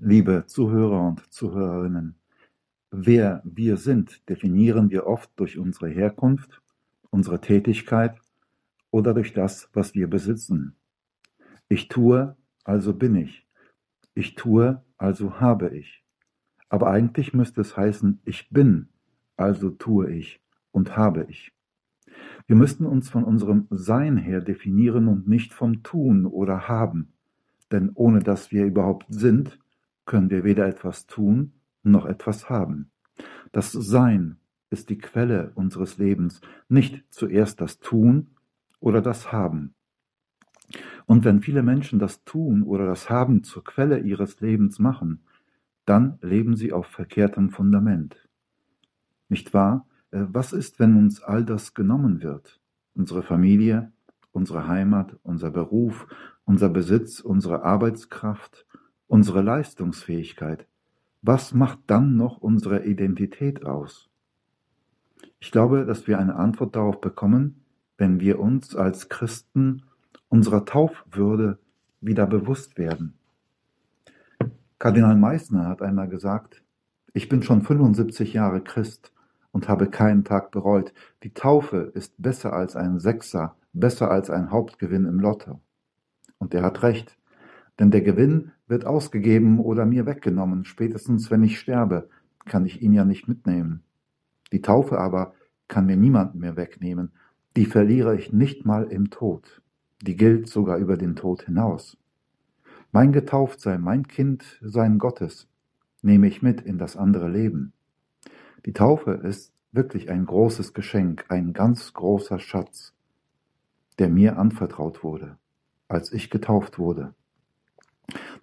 Liebe Zuhörer und Zuhörerinnen, wer wir sind, definieren wir oft durch unsere Herkunft, unsere Tätigkeit oder durch das, was wir besitzen. Ich tue, also bin ich. Ich tue, also habe ich. Aber eigentlich müsste es heißen, ich bin, also tue ich und habe ich. Wir müssten uns von unserem Sein her definieren und nicht vom Tun oder Haben. Denn ohne dass wir überhaupt sind, können wir weder etwas tun noch etwas haben. Das Sein ist die Quelle unseres Lebens, nicht zuerst das Tun oder das Haben. Und wenn viele Menschen das Tun oder das Haben zur Quelle ihres Lebens machen, dann leben sie auf verkehrtem Fundament. Nicht wahr? Äh, was ist, wenn uns all das genommen wird? Unsere Familie, unsere Heimat, unser Beruf, unser Besitz, unsere Arbeitskraft, unsere Leistungsfähigkeit. Was macht dann noch unsere Identität aus? Ich glaube, dass wir eine Antwort darauf bekommen, wenn wir uns als Christen unserer Taufwürde wieder bewusst werden. Kardinal Meissner hat einmal gesagt, ich bin schon 75 Jahre Christ und habe keinen Tag bereut. Die Taufe ist besser als ein Sechser, besser als ein Hauptgewinn im Lotto. Und er hat recht, denn der Gewinn wird ausgegeben oder mir weggenommen, spätestens wenn ich sterbe, kann ich ihn ja nicht mitnehmen. Die Taufe aber kann mir niemand mehr wegnehmen, die verliere ich nicht mal im Tod, die gilt sogar über den Tod hinaus. Mein Getauftsein, mein Kind sein Gottes, nehme ich mit in das andere Leben. Die Taufe ist wirklich ein großes Geschenk, ein ganz großer Schatz, der mir anvertraut wurde, als ich getauft wurde.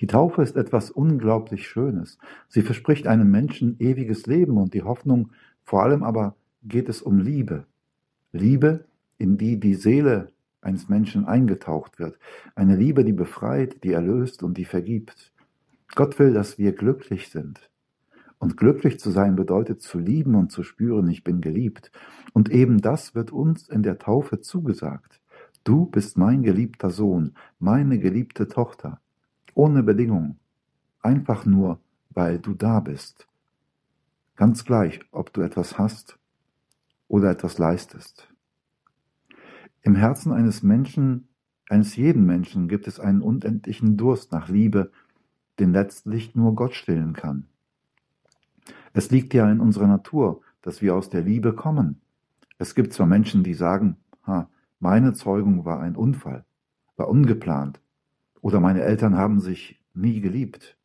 Die Taufe ist etwas unglaublich Schönes. Sie verspricht einem Menschen ewiges Leben und die Hoffnung, vor allem aber geht es um Liebe. Liebe, in die die Seele eines Menschen eingetaucht wird. Eine Liebe, die befreit, die erlöst und die vergibt. Gott will, dass wir glücklich sind. Und glücklich zu sein bedeutet zu lieben und zu spüren, ich bin geliebt. Und eben das wird uns in der Taufe zugesagt. Du bist mein geliebter Sohn, meine geliebte Tochter. Ohne Bedingung. Einfach nur, weil du da bist. Ganz gleich, ob du etwas hast oder etwas leistest. Im Herzen eines Menschen, eines jeden Menschen gibt es einen unendlichen Durst nach Liebe, den letztlich nur Gott stillen kann. Es liegt ja in unserer Natur, dass wir aus der Liebe kommen. Es gibt zwar Menschen, die sagen, ha, meine Zeugung war ein Unfall, war ungeplant, oder meine Eltern haben sich nie geliebt.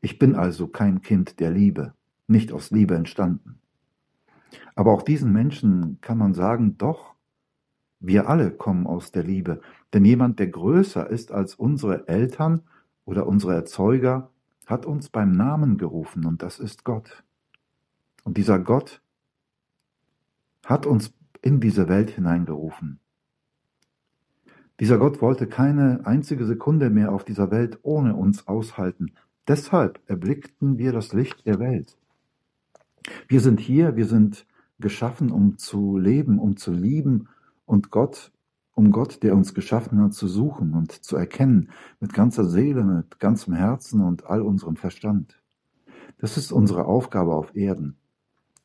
Ich bin also kein Kind der Liebe, nicht aus Liebe entstanden. Aber auch diesen Menschen kann man sagen, doch, wir alle kommen aus der Liebe, denn jemand, der größer ist als unsere Eltern oder unsere Erzeuger, hat uns beim Namen gerufen und das ist Gott. Und dieser Gott hat uns in diese Welt hineingerufen. Dieser Gott wollte keine einzige Sekunde mehr auf dieser Welt ohne uns aushalten. Deshalb erblickten wir das Licht der Welt. Wir sind hier, wir sind geschaffen, um zu leben, um zu lieben und Gott, um Gott, der uns geschaffen hat, zu suchen und zu erkennen, mit ganzer Seele, mit ganzem Herzen und all unserem Verstand. Das ist unsere Aufgabe auf Erden.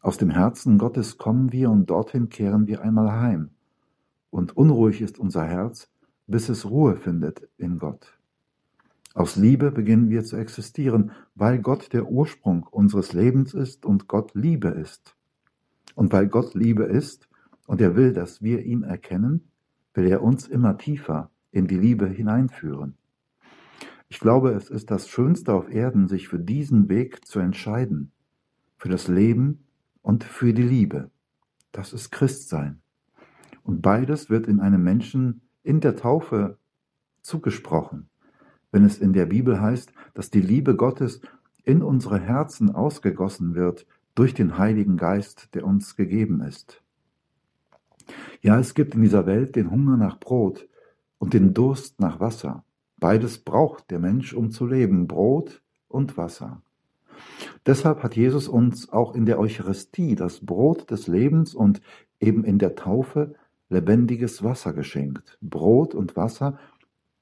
Aus dem Herzen Gottes kommen wir und dorthin kehren wir einmal heim. Und unruhig ist unser Herz, bis es Ruhe findet in Gott. Aus Liebe beginnen wir zu existieren, weil Gott der Ursprung unseres Lebens ist und Gott Liebe ist. Und weil Gott Liebe ist und er will, dass wir ihn erkennen, will er uns immer tiefer in die Liebe hineinführen. Ich glaube, es ist das Schönste auf Erden, sich für diesen Weg zu entscheiden, für das Leben und für die Liebe. Das ist Christsein. Und beides wird in einem Menschen in der Taufe zugesprochen, wenn es in der Bibel heißt, dass die Liebe Gottes in unsere Herzen ausgegossen wird durch den Heiligen Geist, der uns gegeben ist. Ja, es gibt in dieser Welt den Hunger nach Brot und den Durst nach Wasser. Beides braucht der Mensch, um zu leben, Brot und Wasser. Deshalb hat Jesus uns auch in der Eucharistie das Brot des Lebens und eben in der Taufe lebendiges Wasser geschenkt. Brot und Wasser,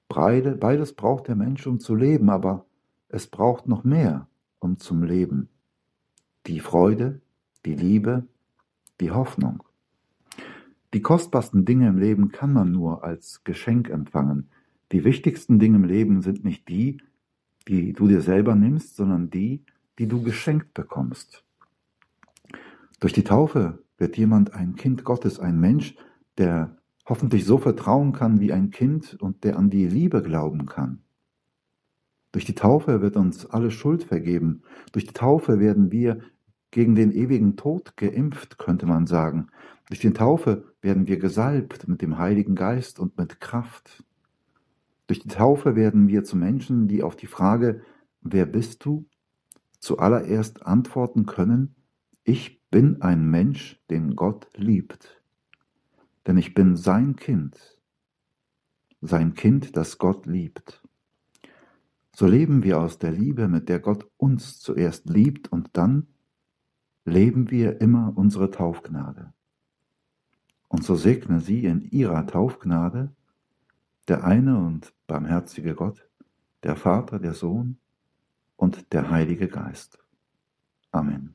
beides braucht der Mensch, um zu leben, aber es braucht noch mehr, um zum Leben. Die Freude, die Liebe, die Hoffnung. Die kostbarsten Dinge im Leben kann man nur als Geschenk empfangen. Die wichtigsten Dinge im Leben sind nicht die, die du dir selber nimmst, sondern die, die du geschenkt bekommst. Durch die Taufe wird jemand ein Kind Gottes, ein Mensch, der hoffentlich so vertrauen kann wie ein Kind und der an die Liebe glauben kann. Durch die Taufe wird uns alle Schuld vergeben. Durch die Taufe werden wir gegen den ewigen Tod geimpft, könnte man sagen. Durch die Taufe werden wir gesalbt mit dem Heiligen Geist und mit Kraft. Durch die Taufe werden wir zu Menschen, die auf die Frage, wer bist du, zuallererst antworten können, ich bin ein Mensch, den Gott liebt. Denn ich bin sein Kind, sein Kind, das Gott liebt. So leben wir aus der Liebe, mit der Gott uns zuerst liebt, und dann leben wir immer unsere Taufgnade. Und so segne sie in ihrer Taufgnade der eine und barmherzige Gott, der Vater, der Sohn und der Heilige Geist. Amen.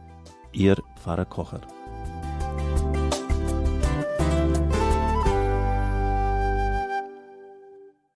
Ihr Pfarrer Kocher.